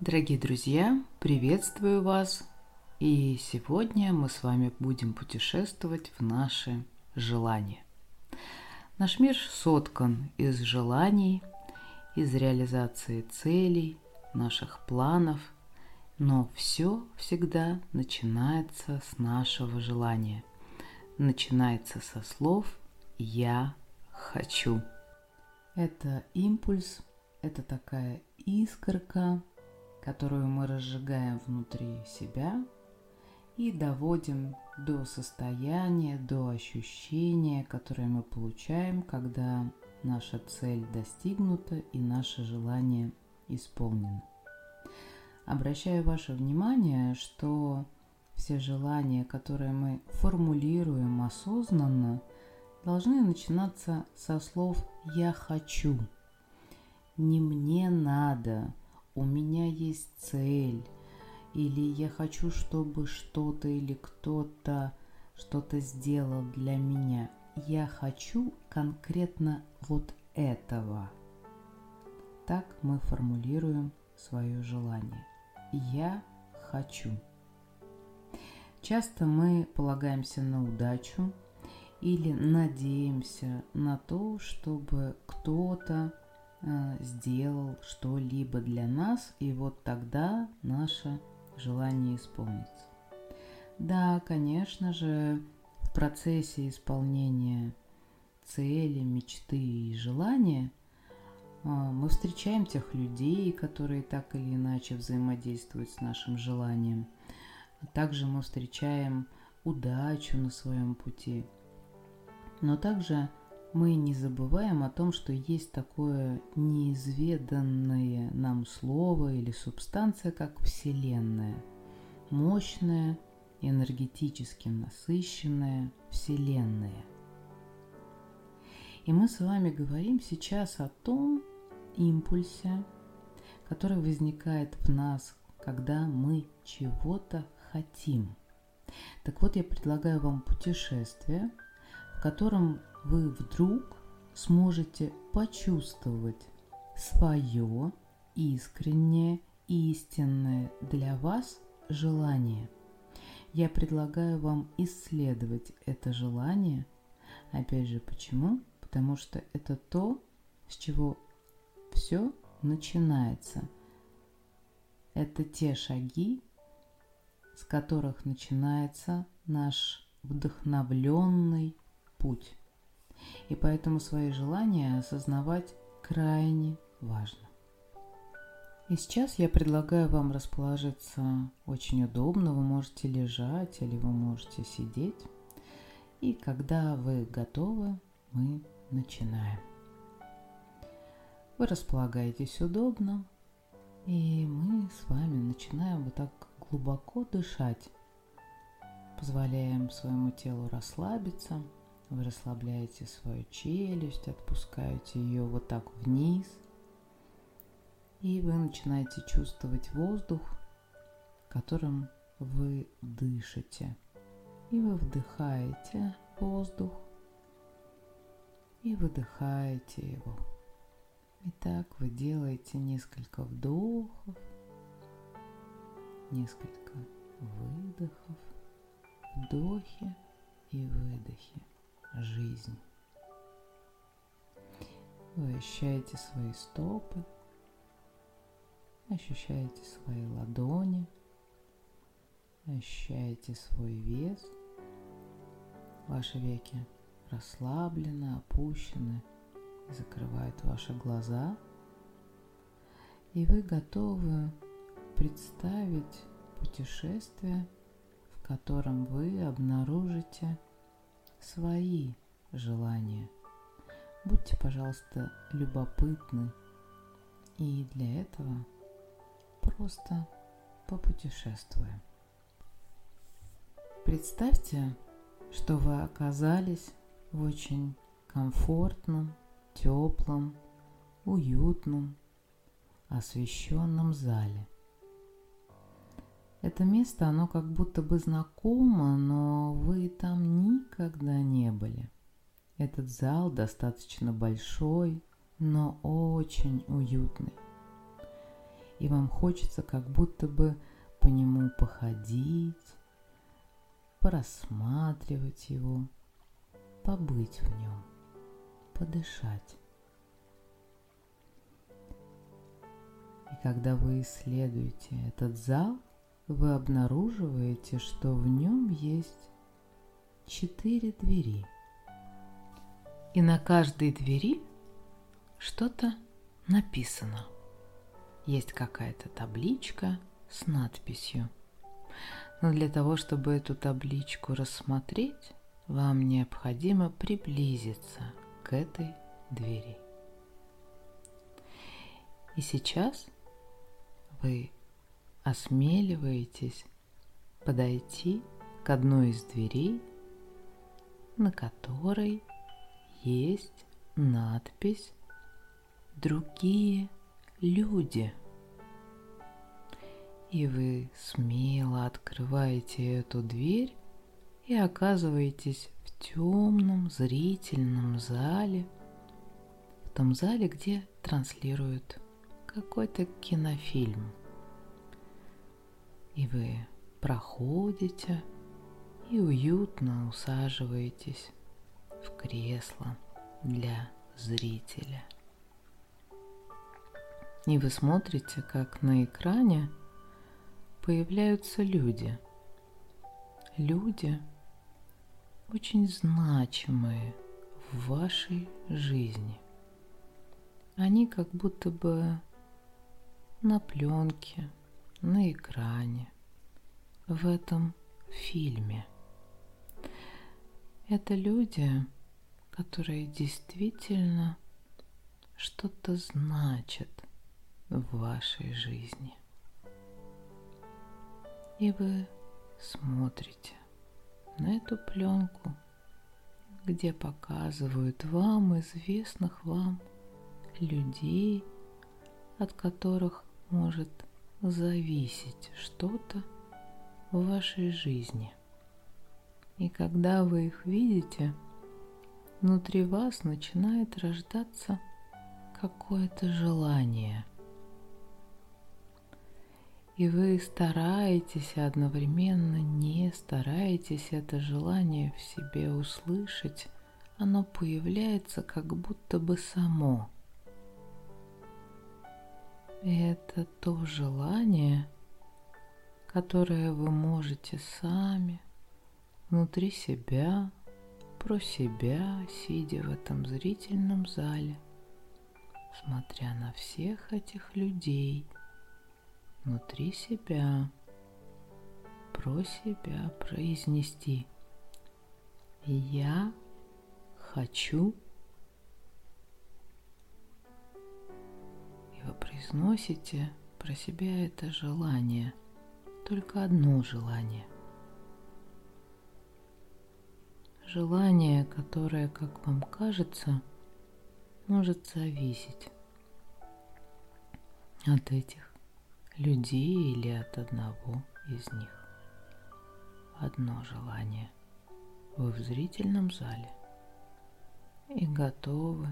Дорогие друзья, приветствую вас! И сегодня мы с вами будем путешествовать в наши желания. Наш мир соткан из желаний, из реализации целей, наших планов, но все всегда начинается с нашего желания. Начинается со слов «я хочу». Это импульс, это такая искорка, которую мы разжигаем внутри себя и доводим до состояния, до ощущения, которое мы получаем, когда наша цель достигнута и наше желание исполнено. Обращаю ваше внимание, что все желания, которые мы формулируем осознанно, должны начинаться со слов «я хочу», «не мне надо», у меня есть цель, или я хочу, чтобы что-то или кто-то что-то сделал для меня. Я хочу конкретно вот этого. Так мы формулируем свое желание. Я хочу. Часто мы полагаемся на удачу или надеемся на то, чтобы кто-то сделал что-либо для нас, и вот тогда наше желание исполнится. Да, конечно же, в процессе исполнения цели, мечты и желания э, мы встречаем тех людей, которые так или иначе взаимодействуют с нашим желанием. Также мы встречаем удачу на своем пути. Но также мы не забываем о том, что есть такое неизведанное нам слово или субстанция, как Вселенная. Мощная, энергетически насыщенная Вселенная. И мы с вами говорим сейчас о том импульсе, который возникает в нас, когда мы чего-то хотим. Так вот, я предлагаю вам путешествие, в котором вы вдруг сможете почувствовать свое искреннее, истинное для вас желание. Я предлагаю вам исследовать это желание. Опять же, почему? Потому что это то, с чего все начинается. Это те шаги, с которых начинается наш вдохновленный путь. И поэтому свои желания осознавать крайне важно. И сейчас я предлагаю вам расположиться очень удобно. Вы можете лежать или вы можете сидеть. И когда вы готовы, мы начинаем. Вы располагаетесь удобно, и мы с вами начинаем вот так глубоко дышать. Позволяем своему телу расслабиться – вы расслабляете свою челюсть, отпускаете ее вот так вниз. И вы начинаете чувствовать воздух, которым вы дышите. И вы вдыхаете воздух и выдыхаете его. Итак, вы делаете несколько вдохов, несколько выдохов, вдохи и выдохи жизнь. Вы ощущаете свои стопы, ощущаете свои ладони, ощущаете свой вес. Ваши веки расслаблены, опущены, закрывают ваши глаза. И вы готовы представить путешествие, в котором вы обнаружите – свои желания. Будьте, пожалуйста, любопытны. И для этого просто попутешествуем. Представьте, что вы оказались в очень комфортном, теплом, уютном, освещенном зале. Это место, оно как будто бы знакомо, но вы там никогда не были. Этот зал достаточно большой, но очень уютный. и вам хочется как будто бы по нему походить, порассматривать его, побыть в нем, подышать. И когда вы исследуете этот зал, вы обнаруживаете, что в нем есть четыре двери. И на каждой двери что-то написано. Есть какая-то табличка с надписью. Но для того, чтобы эту табличку рассмотреть, вам необходимо приблизиться к этой двери. И сейчас вы осмеливаетесь подойти к одной из дверей, на которой есть надпись «Другие люди». И вы смело открываете эту дверь и оказываетесь в темном зрительном зале, в том зале, где транслируют какой-то кинофильм. И вы проходите и уютно усаживаетесь в кресло для зрителя. И вы смотрите, как на экране появляются люди. Люди очень значимые в вашей жизни. Они как будто бы на пленке, на экране, в этом фильме. Это люди, которые действительно что-то значат в вашей жизни. И вы смотрите на эту пленку, где показывают вам известных вам людей, от которых может зависеть что-то в вашей жизни. И когда вы их видите, внутри вас начинает рождаться какое-то желание. И вы стараетесь, одновременно не стараетесь это желание в себе услышать, оно появляется как будто бы само – это то желание, которое вы можете сами, внутри себя, про себя, сидя в этом зрительном зале, смотря на всех этих людей, внутри себя, про себя произнести. «Я хочу и вы произносите про себя это желание, только одно желание. Желание, которое, как вам кажется, может зависеть от этих людей или от одного из них. Одно желание. Вы в зрительном зале и готовы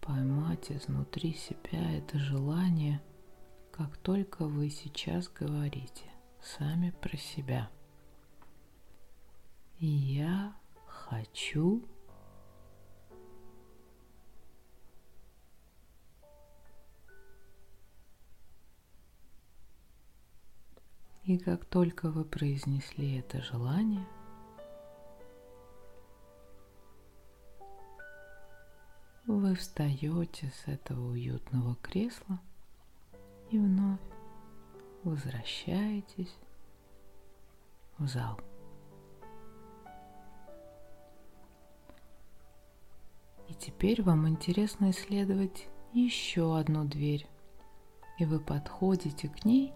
поймать изнутри себя это желание, как только вы сейчас говорите сами про себя. Я хочу И как только вы произнесли это желание – Вы встаете с этого уютного кресла и вновь возвращаетесь в зал. И теперь вам интересно исследовать еще одну дверь. И вы подходите к ней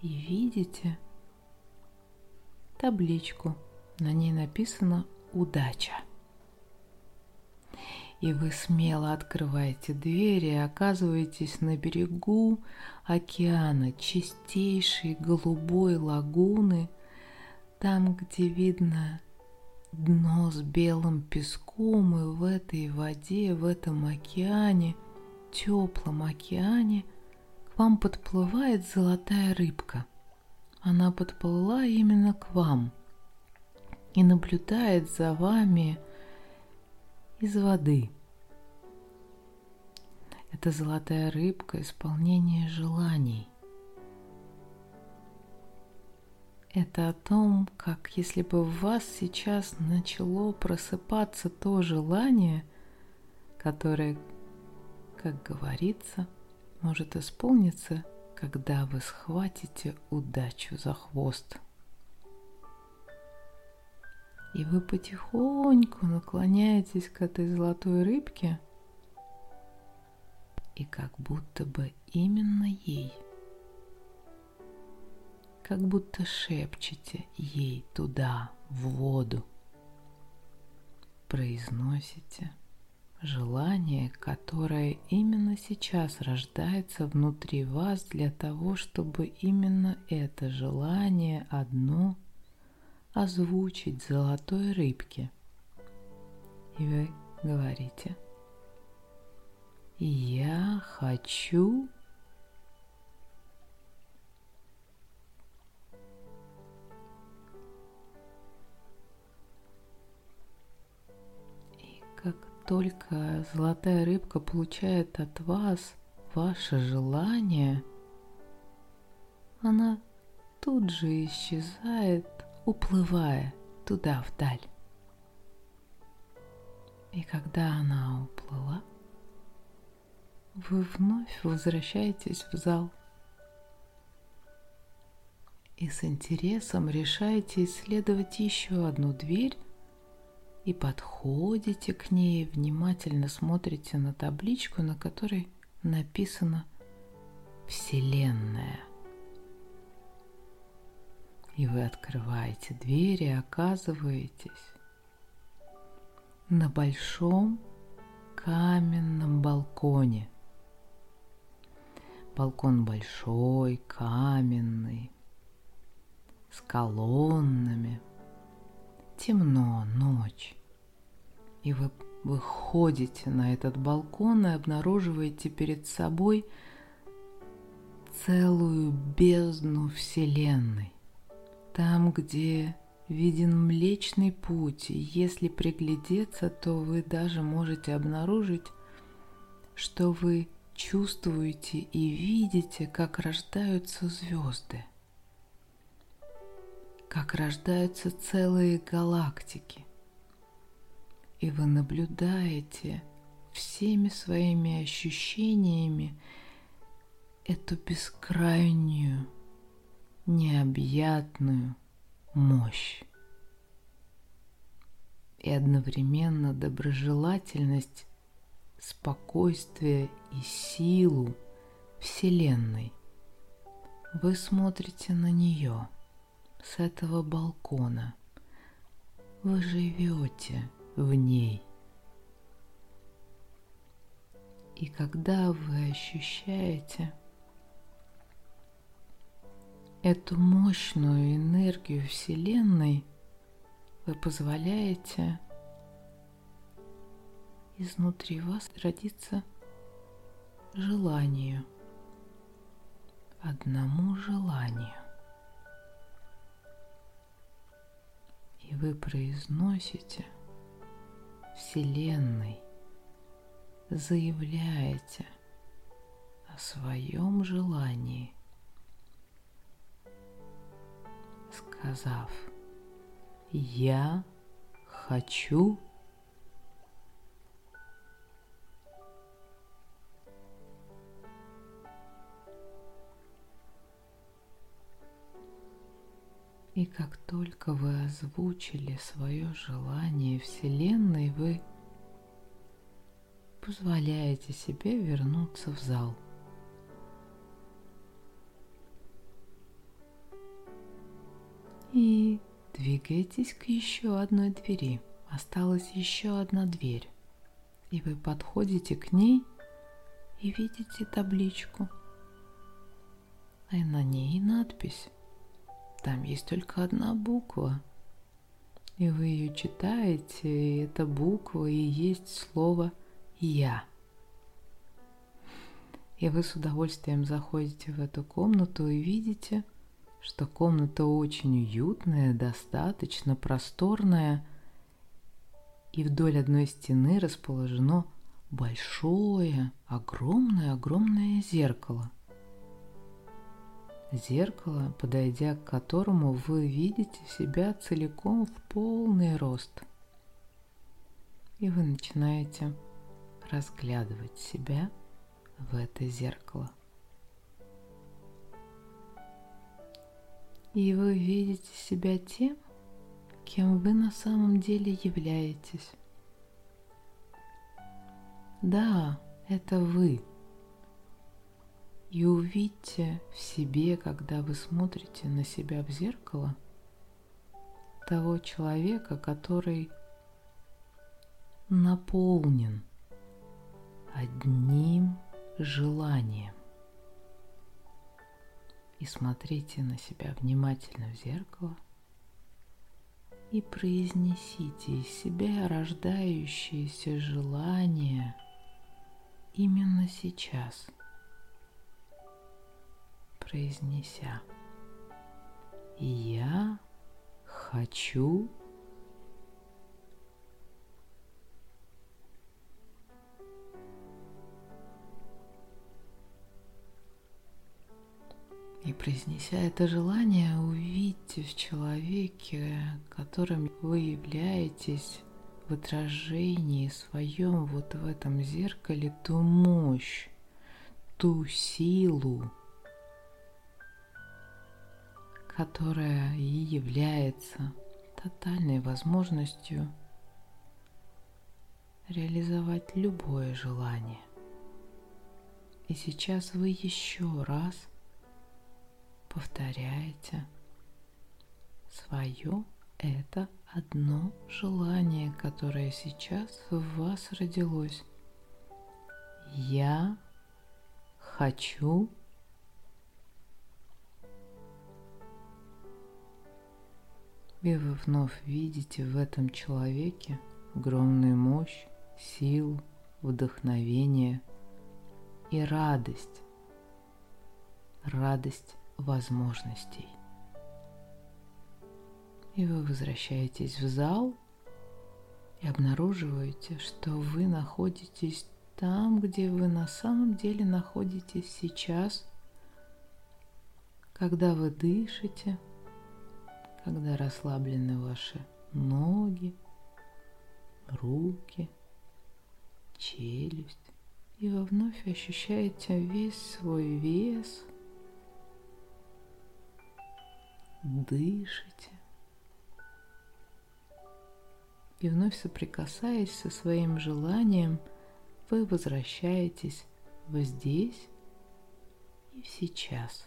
и видите табличку. На ней написано «Удача» и вы смело открываете двери и оказываетесь на берегу океана, чистейшей голубой лагуны, там, где видно дно с белым песком, и в этой воде, в этом океане, теплом океане, к вам подплывает золотая рыбка. Она подплыла именно к вам и наблюдает за вами из воды. Это золотая рыбка исполнение желаний. Это о том, как если бы в вас сейчас начало просыпаться то желание, которое, как говорится, может исполниться, когда вы схватите удачу за хвост. И вы потихоньку наклоняетесь к этой золотой рыбке, и как будто бы именно ей, как будто шепчете ей туда, в воду, произносите желание, которое именно сейчас рождается внутри вас для того, чтобы именно это желание одно – озвучить золотой рыбке. И вы говорите, я хочу И как только золотая рыбка получает от вас ваше желание, она тут же исчезает уплывая туда вдаль. И когда она уплыла, вы вновь возвращаетесь в зал и с интересом решаете исследовать еще одну дверь и подходите к ней, внимательно смотрите на табличку, на которой написано «Вселенная». И вы открываете дверь и оказываетесь на большом каменном балконе. Балкон большой, каменный, с колоннами. Темно, ночь. И вы выходите на этот балкон и обнаруживаете перед собой целую бездну Вселенной там, где виден Млечный Путь, и если приглядеться, то вы даже можете обнаружить, что вы чувствуете и видите, как рождаются звезды, как рождаются целые галактики. И вы наблюдаете всеми своими ощущениями эту бескрайнюю необъятную мощь и одновременно доброжелательность, спокойствие и силу Вселенной. Вы смотрите на нее с этого балкона. Вы живете в ней. И когда вы ощущаете – эту мощную энергию Вселенной вы позволяете изнутри вас родиться желанию, одному желанию. И вы произносите Вселенной, заявляете о своем желании – сказав «Я хочу» И как только вы озвучили свое желание Вселенной, вы позволяете себе вернуться в зал – И двигайтесь к еще одной двери. Осталась еще одна дверь. И вы подходите к ней и видите табличку. А на ней надпись. Там есть только одна буква. И вы ее читаете, и эта буква и есть слово «Я». И вы с удовольствием заходите в эту комнату и видите, что комната очень уютная, достаточно просторная, и вдоль одной стены расположено большое, огромное-огромное зеркало. Зеркало, подойдя к которому вы видите себя целиком в полный рост. И вы начинаете разглядывать себя в это зеркало. И вы видите себя тем, кем вы на самом деле являетесь. Да, это вы. И увидьте в себе, когда вы смотрите на себя в зеркало, того человека, который наполнен одним желанием. И смотрите на себя внимательно в зеркало и произнесите из себя рождающееся желание именно сейчас, произнеся. «Я хочу И произнеся это желание, увидьте в человеке, которым вы являетесь, в отражении своем вот в этом зеркале ту мощь, ту силу, которая и является тотальной возможностью реализовать любое желание. И сейчас вы еще раз – повторяете свое это одно желание, которое сейчас в вас родилось. Я хочу И вы вновь видите в этом человеке огромную мощь, силу, вдохновение и радость. Радость возможностей. И вы возвращаетесь в зал и обнаруживаете, что вы находитесь там, где вы на самом деле находитесь сейчас, когда вы дышите, когда расслаблены ваши ноги, руки, челюсть, и вы вновь ощущаете весь свой вес – дышите. И вновь соприкасаясь со своим желанием, вы возвращаетесь в здесь и в сейчас.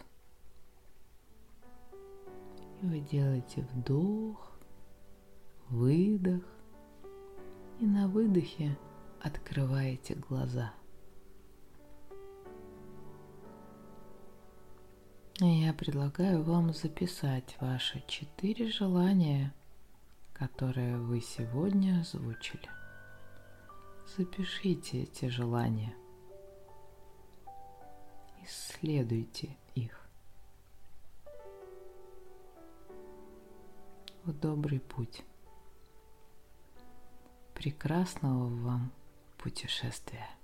И вы делаете вдох, выдох, и на выдохе открываете глаза – Я предлагаю вам записать ваши четыре желания, которые вы сегодня озвучили. Запишите эти желания. Исследуйте их. В добрый путь. Прекрасного вам путешествия.